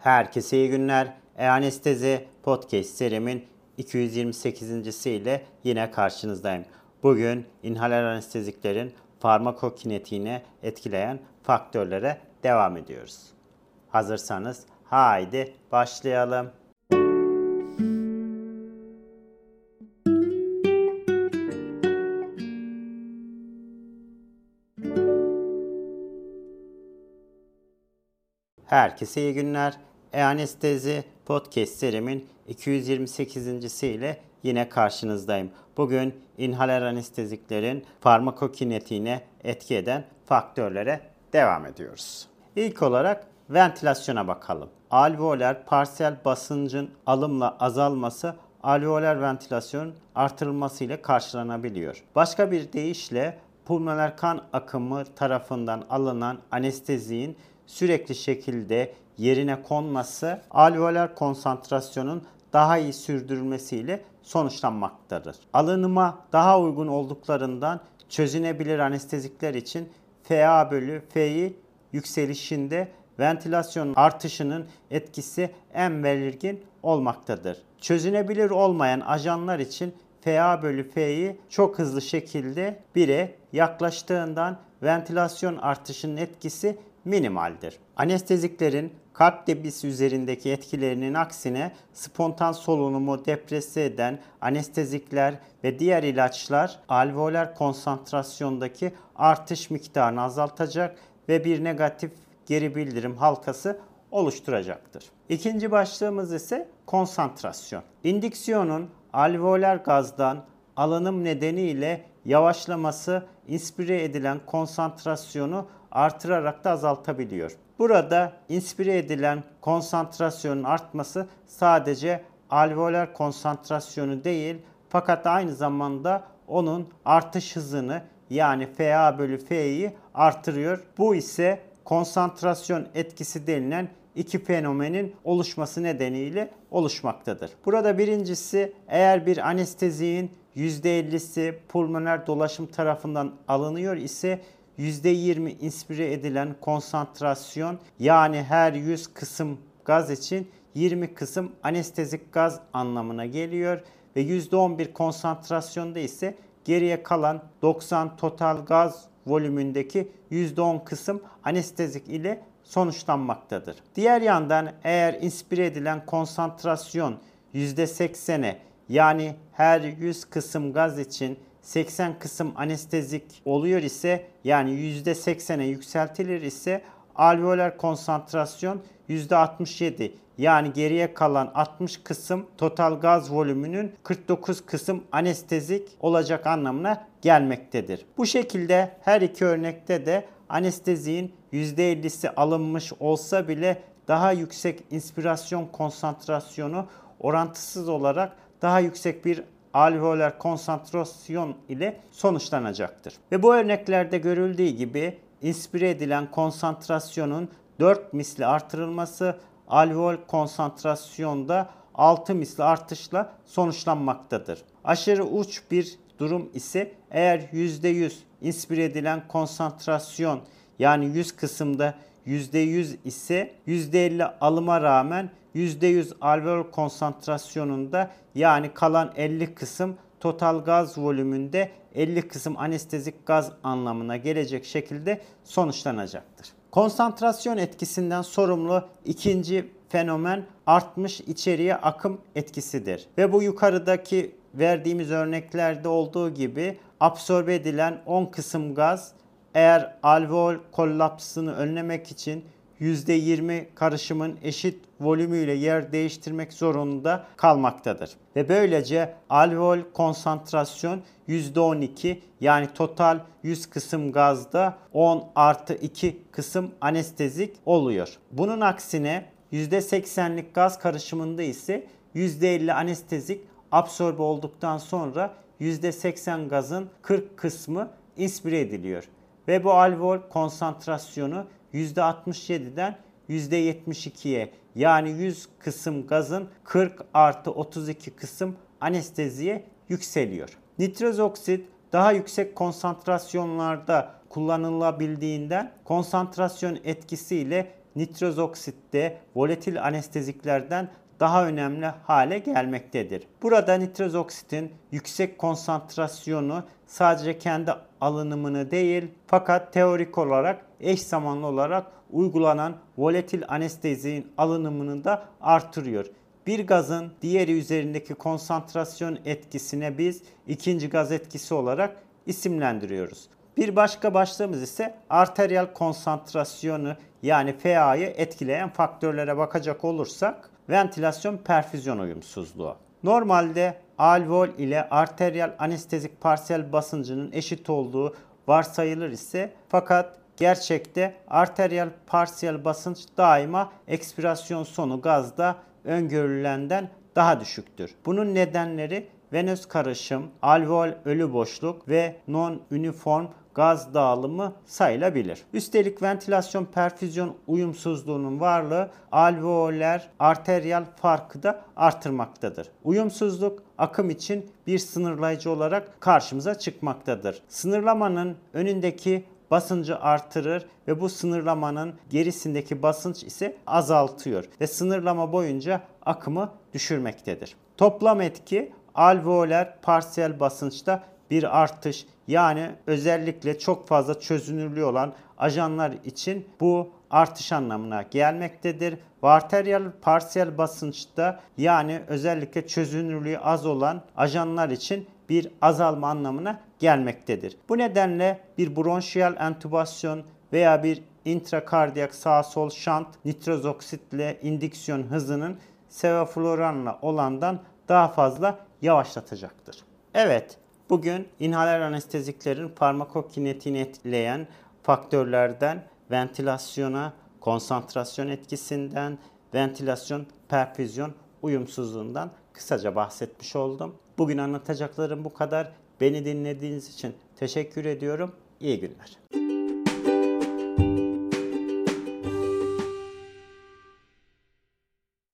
Herkese iyi günler. E-Anestezi Podcast serimin 228. ile yine karşınızdayım. Bugün inhaler anesteziklerin farmakokinetiğine etkileyen faktörlere devam ediyoruz. Hazırsanız haydi başlayalım. Herkese iyi günler. E-Anestezi Podcast serimin 228. ile yine karşınızdayım. Bugün inhaler anesteziklerin farmakokinetiğine etki eden faktörlere devam ediyoruz. İlk olarak ventilasyona bakalım. Alveoler parsiyel basıncın alımla azalması alveoler ventilasyon artırılması ile karşılanabiliyor. Başka bir deyişle pulmoner kan akımı tarafından alınan anesteziğin sürekli şekilde yerine konması alveoler konsantrasyonun daha iyi sürdürülmesiyle sonuçlanmaktadır. Alınıma daha uygun olduklarından çözünebilir anestezikler için FA bölü F'yi yükselişinde ventilasyon artışının etkisi en belirgin olmaktadır. Çözünebilir olmayan ajanlar için FA bölü F'yi çok hızlı şekilde 1'e yaklaştığından ventilasyon artışının etkisi minimaldir. Anesteziklerin kalp debisi üzerindeki etkilerinin aksine spontan solunumu deprese eden anestezikler ve diğer ilaçlar alveoler konsantrasyondaki artış miktarını azaltacak ve bir negatif geri bildirim halkası oluşturacaktır. İkinci başlığımız ise konsantrasyon. İndiksiyonun alveoler gazdan alınım nedeniyle yavaşlaması inspire edilen konsantrasyonu artırarak da azaltabiliyor. Burada inspire edilen konsantrasyonun artması sadece alveoler konsantrasyonu değil fakat aynı zamanda onun artış hızını yani FA bölü F'yi artırıyor. Bu ise konsantrasyon etkisi denilen iki fenomenin oluşması nedeniyle oluşmaktadır. Burada birincisi eğer bir anesteziğin %50'si pulmoner dolaşım tarafından alınıyor ise %20 inspire edilen konsantrasyon yani her 100 kısım gaz için 20 kısım anestezik gaz anlamına geliyor ve %11 konsantrasyonda ise geriye kalan 90 total gaz volümündeki %10 kısım anestezik ile sonuçlanmaktadır. Diğer yandan eğer inspire edilen konsantrasyon %80'e yani her 100 kısım gaz için 80 kısım anestezik oluyor ise yani %80'e yükseltilir ise alveoler konsantrasyon %67 yani geriye kalan 60 kısım total gaz volümünün 49 kısım anestezik olacak anlamına gelmektedir. Bu şekilde her iki örnekte de anesteziğin %50'si alınmış olsa bile daha yüksek inspirasyon konsantrasyonu orantısız olarak daha yüksek bir alveoler konsantrasyon ile sonuçlanacaktır. Ve bu örneklerde görüldüğü gibi inspire edilen konsantrasyonun 4 misli artırılması alveol konsantrasyonda 6 misli artışla sonuçlanmaktadır. Aşırı uç bir durum ise eğer %100 inspire edilen konsantrasyon yani 100 kısımda %100 ise %50 alıma rağmen %100 alveol konsantrasyonunda yani kalan 50 kısım total gaz volümünde 50 kısım anestezik gaz anlamına gelecek şekilde sonuçlanacaktır. Konsantrasyon etkisinden sorumlu ikinci fenomen artmış içeriye akım etkisidir. Ve bu yukarıdaki verdiğimiz örneklerde olduğu gibi absorbe edilen 10 kısım gaz eğer alveol kollapsını önlemek için %20 karışımın eşit volümüyle yer değiştirmek zorunda kalmaktadır. Ve böylece alveol konsantrasyon %12 yani total 100 kısım gazda 10 artı 2 kısım anestezik oluyor. Bunun aksine %80'lik gaz karışımında ise %50 anestezik absorbe olduktan sonra %80 gazın 40 kısmı inspire ediliyor. Ve bu alveol konsantrasyonu %67'den %72'ye yani 100 kısım gazın 40 artı 32 kısım anesteziye yükseliyor. Nitroz oksit daha yüksek konsantrasyonlarda kullanılabildiğinden konsantrasyon etkisiyle nitroz oksitte volatil anesteziklerden daha önemli hale gelmektedir. Burada nitroz oksitin yüksek konsantrasyonu sadece kendi alınımını değil fakat teorik olarak eş zamanlı olarak uygulanan volatil anestezinin alınımını da artırıyor. Bir gazın diğeri üzerindeki konsantrasyon etkisine biz ikinci gaz etkisi olarak isimlendiriyoruz. Bir başka başlığımız ise arteriyel konsantrasyonu yani FA'yı etkileyen faktörlere bakacak olursak ventilasyon perfüzyon uyumsuzluğu. Normalde alveol ile arteriyel anestezik parsiyel basıncının eşit olduğu varsayılır ise fakat gerçekte arteriyel parsiyel basınç daima ekspirasyon sonu gazda öngörülenden daha düşüktür. Bunun nedenleri venöz karışım, alveol ölü boşluk ve non-uniform gaz dağılımı sayılabilir. Üstelik ventilasyon perfüzyon uyumsuzluğunun varlığı alveoler arteriyel farkı da artırmaktadır. Uyumsuzluk akım için bir sınırlayıcı olarak karşımıza çıkmaktadır. Sınırlamanın önündeki basıncı artırır ve bu sınırlamanın gerisindeki basınç ise azaltıyor ve sınırlama boyunca akımı düşürmektedir. Toplam etki alveoler parsiyel basınçta bir artış yani özellikle çok fazla çözünürlüğü olan ajanlar için bu artış anlamına gelmektedir. Ve arteriyel parsiyel basınçta yani özellikle çözünürlüğü az olan ajanlar için bir azalma anlamına gelmektedir. Bu nedenle bir bronşiyal entübasyon veya bir intrakardiyak sağ sol şant nitroz oksitle indüksiyon hızının sevofluranla olandan daha fazla yavaşlatacaktır. Evet, bugün inhaler anesteziklerin farmakokinetiğini etkileyen faktörlerden ventilasyona, konsantrasyon etkisinden, ventilasyon, perfüzyon uyumsuzluğundan kısaca bahsetmiş oldum. Bugün anlatacaklarım bu kadar. Beni dinlediğiniz için teşekkür ediyorum. İyi günler.